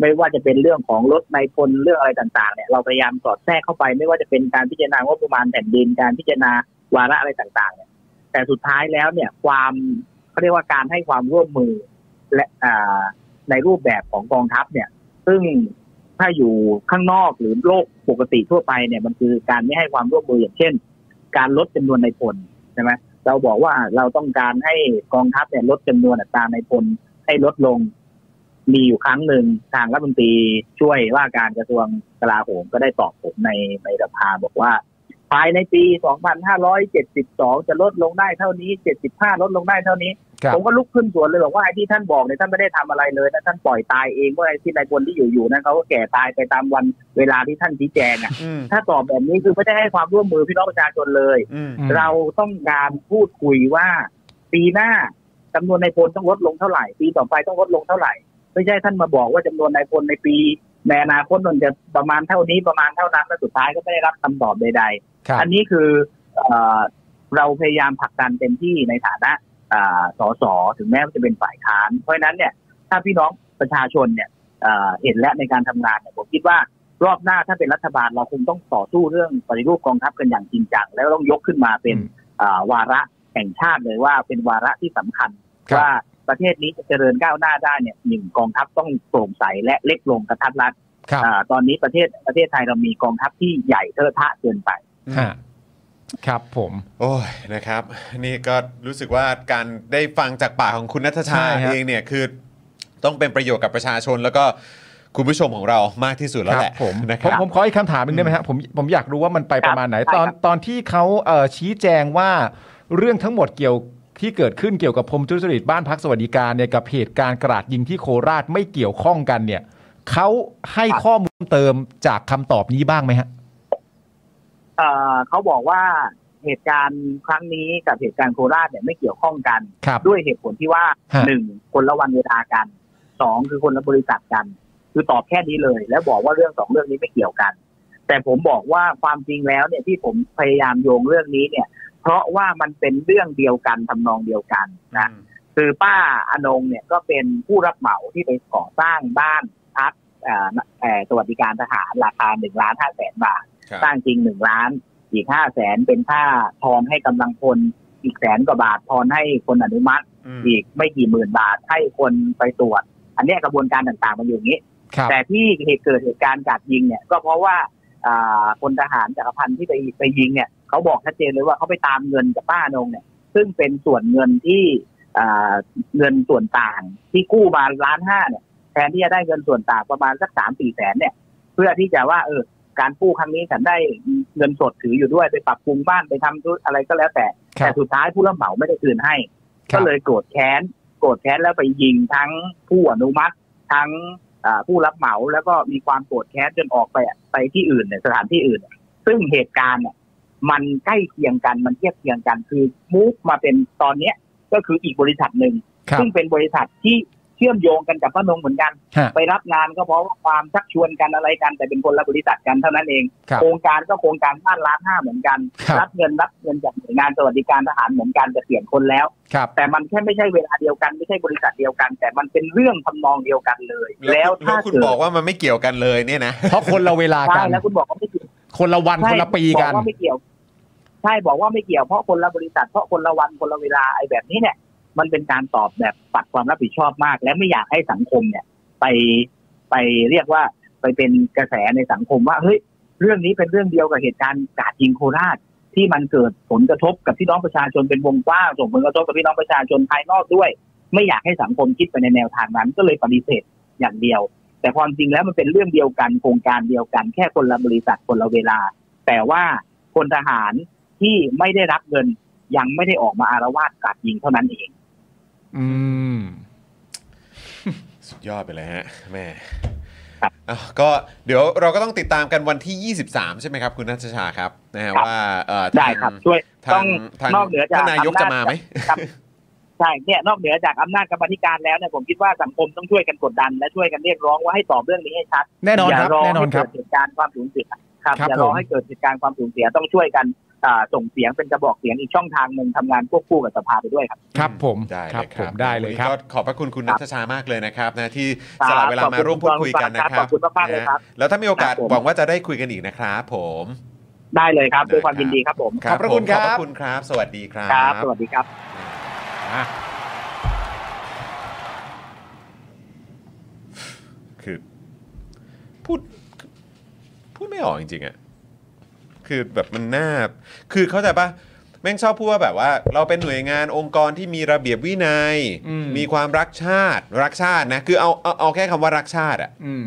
ไม่ว่าจะเป็นเรื่องของรถในพลเรื่องอะไรต่างๆเนี่ยเราพยายามสอดแทรกเข้าไป ไม่ว่าจะเป็นการพิจารณางบประมาณแผ่นดินการพิจารณาวาระอะไรต่างๆเนี่ยแต่สุดท้ายแล้วเนี่ยความเขาเรียกว่าการให้ความร่วมมือและในรูปแบบของกองทัพเนี่ย ซึ่งถ้าอยู่ข้างนอกหรือโลกปกติทั่วไปเนี่ยมันคือการไม่ให้ความร่วมมืออย่างเช่น การลดจำนวนในพล ช่ไหมเราบอกว่าเราต้องการให้กองทัพเนี่ยลดจำนวนอัตราในพลให้ลดลง มีอยู่ครั้งหนึ่งทางรัฐมนตรีช่วยว่าการกระทรวงกลาโหมก็ได้ตอบผมในในสภาบอกว่า ภายในปี 2572 จะลดลงได้เท่านี้ 75 ลดลงได้เท่านี้ ผมก็ลุกขึ้นสวนเลยบอกว่าไอ้ที่ท่านบอกเนี่ยท่านไม่ได้ทำอะไรเลยนะท่านปล่อยตายเองว่าไอ้ที่นายพลที่อยู่อยู่นั้นเขาก็แก่ตายไปตามวันเวลาที่ท่านชี้แจงอะอืมถ้าตอบแบบนี้คือไม่ได้ให้ความร่วมมือพี่น้องประชาชนเลยอืมอืมเราต้องการพูดคุยว่า ปีหน้าจำนวนนายพลต้องลดลงเท่าไหร่ ปีต่อไปต้องลดลงเท่าไหร่ ไม่ใช่ท่านมาบอกว่าจำนวนนายพลในปีในอนาคตมันจะประมาณเท่านี้ประมาณเท่านั้นแล้วสุดท้ายก็ไม่ได้รับคำตอบใดๆครับอันนี้คือเอ่อเราพยายามผลักดันเต็มที่ในฐานะอ่า สสถึงแม้ว่าจะเป็นฝ่ายค้าน เพราะฉะนั้นเนี่ยถ้าพี่น้องประชาชนเนี่ยเอ่อเห็นและในการทำงานเนี่ยผมคิดว่ารอบหน้าถ้าเป็นรัฐบาลเราคงต้องต่อสู้เรื่องปฏิรูปกองทัพกันอย่างจริงจังแล้วต้องยกขึ้นมาเป็นอืมอ่าวาระแห่งชาติเลยว่าเป็นวาระที่สำคัญครับว่าประเทศนี้จะเจริญก้าวหน้าได้เนี่ยหนึ่งกองทัพต้องโปร่งใสและเล็กลงกระทัดรัดครับอ่าตอนนี้ประเทศประเทศไทยเรามีกองทัพที่ใหญ่เทอะทะเกินไปฮะ ครับผมโอ้ยนะครับ นี่ก็รู้สึกว่าการได้ฟังจากปากของคุณนัทชาใช่ฮะเองเนี่ยคือต้องเป็นประโยชน์กับประชาชนแล้วก็คุณผู้ชมของเรามากที่สุดแล้วแหละผมนะคผมรับผมขออีกคำถามหนึงได้ไหมฮะผมผมอยากรู้ว่ามันไปประมาณไหนครับตอนได้ครับตอนที่เขาเอ่อชี้แจงว่าเรื่องทั้งหมดเกี่ยวที่เกิดขึ้นเกี่ยวกับพรมทุจริตบ้านพักสวัสดิการเนี่ยกับเหตุการณ์กราดยิงที่โคราชไม่เกี่ยวข้องกันเนี่ยเขาให้ข้อมูลเติมจากคำตอบนี้บ้างไหมฮะ เอ่อเขาบอกว่าเหตุการณ์ครั้งนี้กับเหตุการณ์โคราชเนี่ยไม่เกี่ยวข้องกันครับด้วยเหตุผลที่ว่าฮะหนึ่งคนละวันเวลากันสองคือคนละบริษัทกัน คือตอบแค่นี้เลย แล้วบอกว่าเรื่องสองเรื่องนี้ไม่เกี่ยวกัน แต่ผมบอกว่าความจริงแล้วเนี่ยที่ผมพยายามโยงเรื่องนี้เนี่ย เพราะว่ามันเป็นเรื่องเดียวกันทำนองเดียวกันนะคือป้าอนงเนี่ยก็เป็นผู้รับเหมาที่ไปก่อสร้างบ้านพักเอ่อเอ่อสวัสดิการทหารราคาหนึ่งล้านห้าแสนบาทครับ สร้างจริงหนึ่งล้าน อีกห้าแสนเป็นค่าทอนให้กำลังพลอีกแสนกว่าบาททอนให้คนอนุมัติอืมอีกไม่กี่หมื่นบาทให้คนไปตรวจ อันเนี้ยกระบวนการต่างๆมันอยู่อย่างนี้ครับแต่ที่เหตุเกิดเหตุการณ์กราดยิงเนี่ยก็เพราะว่าอ่าพลทหารจักรพันธ์ที่ไปไปยิงเนี่ยเขาบอกชัดเจนเลยว่าเขาไปตามเงินจากป้าอนงเนี่ย ซึ่งเป็นส่วนเงินที่อ่าเงินส่วนต่างที่กู้มาล้านห้าเนี่ยแทนที่จะได้เงินส่วนต่างประมาณสักสามสี่แสนเนี่ย เพื่อที่จะว่าเออ การกู้ครั้งนี้ฉันได้เงินสดถืออยู่ด้วยไปปรับปรุงบ้านไปทำธุรอะไรก็แล้วแต่ครัแต่บสุดท้ายผู้รับเหมาไม่ได้คืนให้ครัก็บเลยโกรธแค้น โกรธแค้นแล้วไปยิงทั้งผู้อนุมัติ ทั้งอ่าผู้รับเหมาแล้วก็มีความโกรธแค้นจนออกไปไปที่อื่นเนี่ยสถานที่อื่นเนี่ยซึ่งเหตุการณ์เนี่ยมันใกล้เคียงกันมันเทียบเคียงกันคือมูฟมาเป็นตอนเนี้ยก็คืออีกบริษัทหนึ่งครับซึ่งเป็นบริษัทที่เชื่อมโยงกันกับพระนงเหมือนกันฮะไปรับงานก็เพราะว่าความชักชวนกันอะไรกันแต่เป็นคนละบริษัทกันเท่านั้นเองครับโครงการก็โครงการบ้านล้านห้าเหมือนกันครับรับเงินรับเงินจากหน่วยงานสวัสดิการทหารเหมือนกันแต่เปลี่ยนคนแล้วครับแต่มันแค่ไม่ใช่เวลาเดียวกันไม่ใช่บริษัทเดียวกัน แต่มันเป็นเรื่องทำนองเดียวกันเลย แล้แล้ววแล้ถ้าวคุณเกิดบอกว่ามันไม่เกี่ยวกันเลยเนี่ยนะเพราะคนละเวลากัใช่นแล้วคุณบอกว่าไม่เกี่ยวคนละวันคนละปีกันบอกว่าไม่เกี่ยวใช่บอกว่าไม่เกี่ยวเพราะคนละบริษัทเพราะคนละวันคนละเวลาไอ้แบบนี้เนี่ย มันเป็นการตอบแบบปัดความรับผิดชอบมาก และไม่อยากให้สังคมเนี่ย ไปไปเรียกว่าไปเป็นกระแสในสังคมว่าเฮ้ยเรื่องนี้เป็นเรื่องเดียวกับเหตุการณ์กาดยิงโคราชที่มันเกิดผลกระทบกับพี่น้องประชาชนเป็นวงกว้างส่งผลกระทบกับพี่น้องประชาชนภายนอกด้วย ไม่อยากให้สังคมคิดไปในแนวทางนั้น ก็เลยปฏิเสธอย่างเดียว แต่ความจริงแล้วมันเป็นเรื่องเดียวกันโครงการเดียวกัน แค่คนละบริษัทคนละเวลา แต่ว่าพลทหารที่ไม่ได้รับเงินยังไม่ได้ออกมาอารวาสกราดยิงเท่านั้นเอง อืม สุดยอดไปเลยฮะแม่ครับอ้าวก็เดี๋ยวเราก็ต้องติดตามกันวันที่ 23 ใช่ไหมครับคุณนัทชาครับนะฮะครับว่าเอ่อได้ทางครับช่วยทางต้องทางนอกเหนือจากท่านนายกจะมาไหม ครับใช่เนี่ยนอกเหนือจากอำนาจกรรมาธิการแล้วเนี่ยผมคิดว่าสังคมต้องช่วยกันกดดัน และช่วยกันเรียกร้องว่าให้ตอบเรื่องนี้ให้ชัดแน่นอนอย่าครับรอแน่นอให้นครัเกิบ ดเหตุการณ์ความสูญเสียครับครับอย่ารอผม ให้เกิดเหตุการณ์ความสูญเสียต้องช่วยกันอ่า ส่งเสียงเป็นกระบอกเสียงอีกช่องทางหนึ่งทำงานควบคู่กับสภาไปด้วยครับ ครับผมได้ครัเลยคผรับมได้เลยครับวันนี้ก็ขอบพระคุณคุณครันับทชามากเลยนะครับนะที่ครับสละเวลามาร่วมพูดคุยกันนะครัขบอบคุณมากๆเลยครับนะแล้วถ้ามีโอกาสครับผมหวังว่าจะได้คุยกันอีกนะครับผมได้เลยครับด้วยความยินดีครับผมขอบพระคุณผมครับขอบพระคุณครับ สวัสดีครับครับ สวัสดีครับอะคือพูดพูดไม่ออกจริงๆอะ คือแบบมันน่าคือเข้าใจปะแม่งชอบพูดว่าแบบว่า เราเป็นหน่วยงานองค์กรที่มีระเบียบวินัย อืม มีความรักชาติ รักชาตินะคือเอาเอาเอาแค่คำว่ารักชาติอะอืม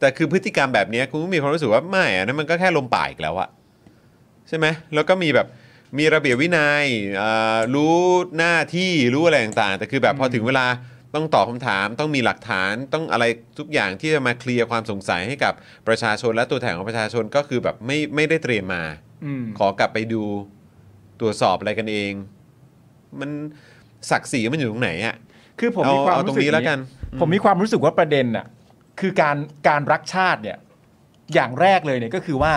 แต่คือพฤติกรรมแบบเนี้ยคุณก็มีความรู้สึกว่าไม่อะนั่นมันก็แค่ลมปากอีกแล้วอะใช่ไหมแล้วก็มีแบบมีระเบียบวินัยเอ่อรู้หน้าที่รู้อะไรต่างๆแต่คือแบบพอถึงเวลา ต้องตอบคำถาม ต้องมีหลักฐานต้องอะไรทุกอย่างที่จะมาเคลียร์ความสงสัยให้กับประชาชนและตัวแทนของประชาชนก็คือแบบไม่ไม่ได้เตรียมมาอืมขอกลับไปดูตรวจสอบอะไรกันเอง มันศักดิ์ศรีมันอยู่ตรงไหนอะคือผมเอามีความเอาตรงรู้สึกนี้แล้วกัน ผมมีความรู้สึกว่าประเด็นน่ะ คือการการรักชาติเนี่ย อย่างแรกเลยเนี่ยก็คือว่า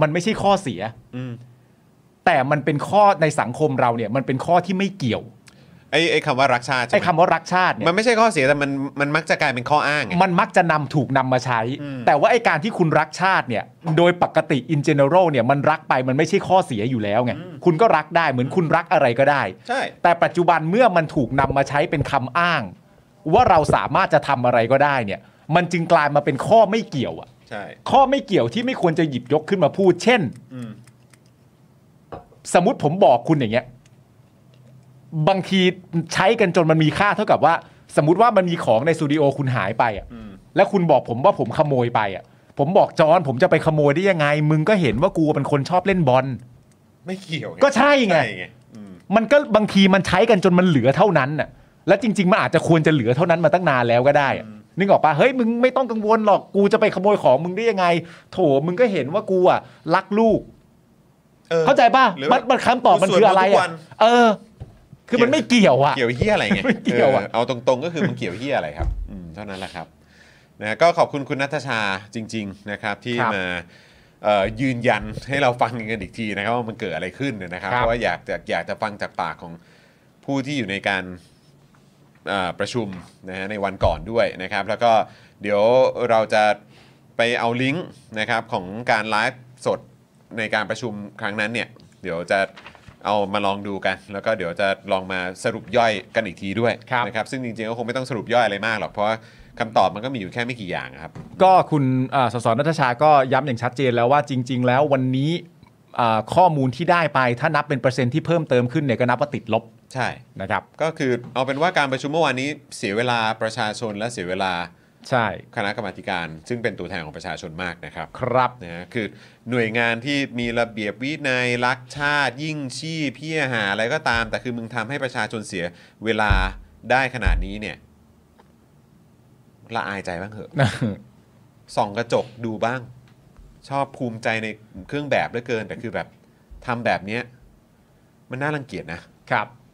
มันไม่ใช่ข้อเสียอืมแต่มันเป็นข้อในสังคมเราเนี่ย มันเป็นข้อที่ไม่เกี่ยว ไอ้ไอ้คำว่ารักชาติใช่ไอ้ไหมคำว่ารักชาติเนี่ย มันไม่ใช่ข้อเสียแต่มันมันมักจะกลายเป็นข้ออ้างไง มันมักจะนำถูกนำมาใช้ อืม แต่ว่าไอ้การที่คุณรักชาติเนี่ย โดยปกติ in general เนี่ยมันรักไปมันไม่ใช่ข้อเสียอยู่แล้วไง คุณก็รักได้เหมือนคุณรักอะไรก็ได้ ใช่ แต่ปัจจุบันเมื่อมันถูกนำมาใช้เป็นคำอ้าง ว่าเราสามารถจะทำอะไรก็ได้เนี่ย มันจึงกลายมาเป็นข้อไม่เกี่ยวอะใช่ ข้อไม่เกี่ยวที่ไม่ควรจะหยิบยกขึ้นมาพูด เช่น อืม สมมติผมบอกคุณอย่างเงี้ย บางทีใช้กันจนมันมีค่าเท่ากับว่า สมมติว่ามันมีของในสตูดิโอคุณหายไปอะอืมแล้วคุณบอกผมว่าผมขโมยไปอะ ผมบอกจอนผมจะไปขโมยได้ยังไง มึงก็เห็นว่ากูเป็นคนชอบเล่นบอลไม่เกี่ยวไงก็ใช่ไงใช่ไงอืมมันก็บางทีมันใช้กันจนมันเหลือเท่านั้นน่ะ แล้วจริง ๆ มันอาจจะควรจะเหลือเท่านั้นมาตั้งนานแล้วก็ได้อะนึกออกปะเฮ้ยมึงไม่ต้องกังวลหรอกกูจะไปขโมยของมึงได้ยังไง โถมึงก็เห็นว่ากูอะรักลูกออเข้าใจป่ะหรือมันมันคำตอบมันคืออะไรกูสวดมนต์ทุกวัอะนเออ คือมันไม่เกี่ยวอะเกี่ยวเฮียอะไรไงไม่เกี่ยวอะเอาตรงๆก็คือมันเกี่ยวเฮียอะไรครับอืมเท่านั้นแหละครับนะก็ขอบคุณคุณนัทชาจริง ๆนะครับ ที่ครับมาเอ่อยืนยันให้เราฟังกันอีกทีนะครับว่ามันเกิดอะไรขึ้นนะครับครับ เพราะว่าอยากจะอยากจะฟังจากปากของผู้ที่อยู่ในการเอ่อประชุมนะฮะในวันก่อนด้วยนะครับ แล้วก็เดี๋ยวเราจะไปเอาลิงก์นะครับของการไลฟ์สดในการประชุมครั้งนั้นเนี่ยเดี๋ยวจะ เอามาลองดูกัน แล้วก็เดี๋ยวจะลองมาสรุปย่อยกันอีกทีด้วยครับ นะครับซึ่งจริงๆก็คงไม่ต้องสรุปย่อยอะไรมากหรอกเพราะว่าคำตอบมันก็มีอยู่แค่ไม่กี่อย่างครับ ก็คุณอ่าสสนัทชาก็ย้ำอย่างชัดเจนแล้วว่าจริง ๆ แล้ววันนี้อ่าข้อมูลที่ได้ไปถ้านับเป็นเปอร์เซ็นต์ที่เพิ่มเติมขึ้นเนี่ยก็นับว่าติดลบใช่ นะครับ ก็คือเอาเป็นว่าการประชุมเมื่อวานนี้เสียเวลาประชาชนและเสียเวลา ใช่ คณะกรรมาธิการ ซึ่งเป็นตัวแทนของประชาชนมากนะครับครับนะฮะคือหน่วยงานที่มีระเบียบวินัยรักชาติ ยิ่งชีพพี่หาอะไรก็ตาม แต่คือมึงทำให้ประชาชนเสียเวลาได้ขนาดนี้เนี่ยละอายใจบ้างเหอะส่องกระจกดูบ้าง ชอบภูมิใจในเครื่องแบบเหลือเกิน แต่คือแบบทำแบบเนี้ยมันน่ารังเกียจนะครับ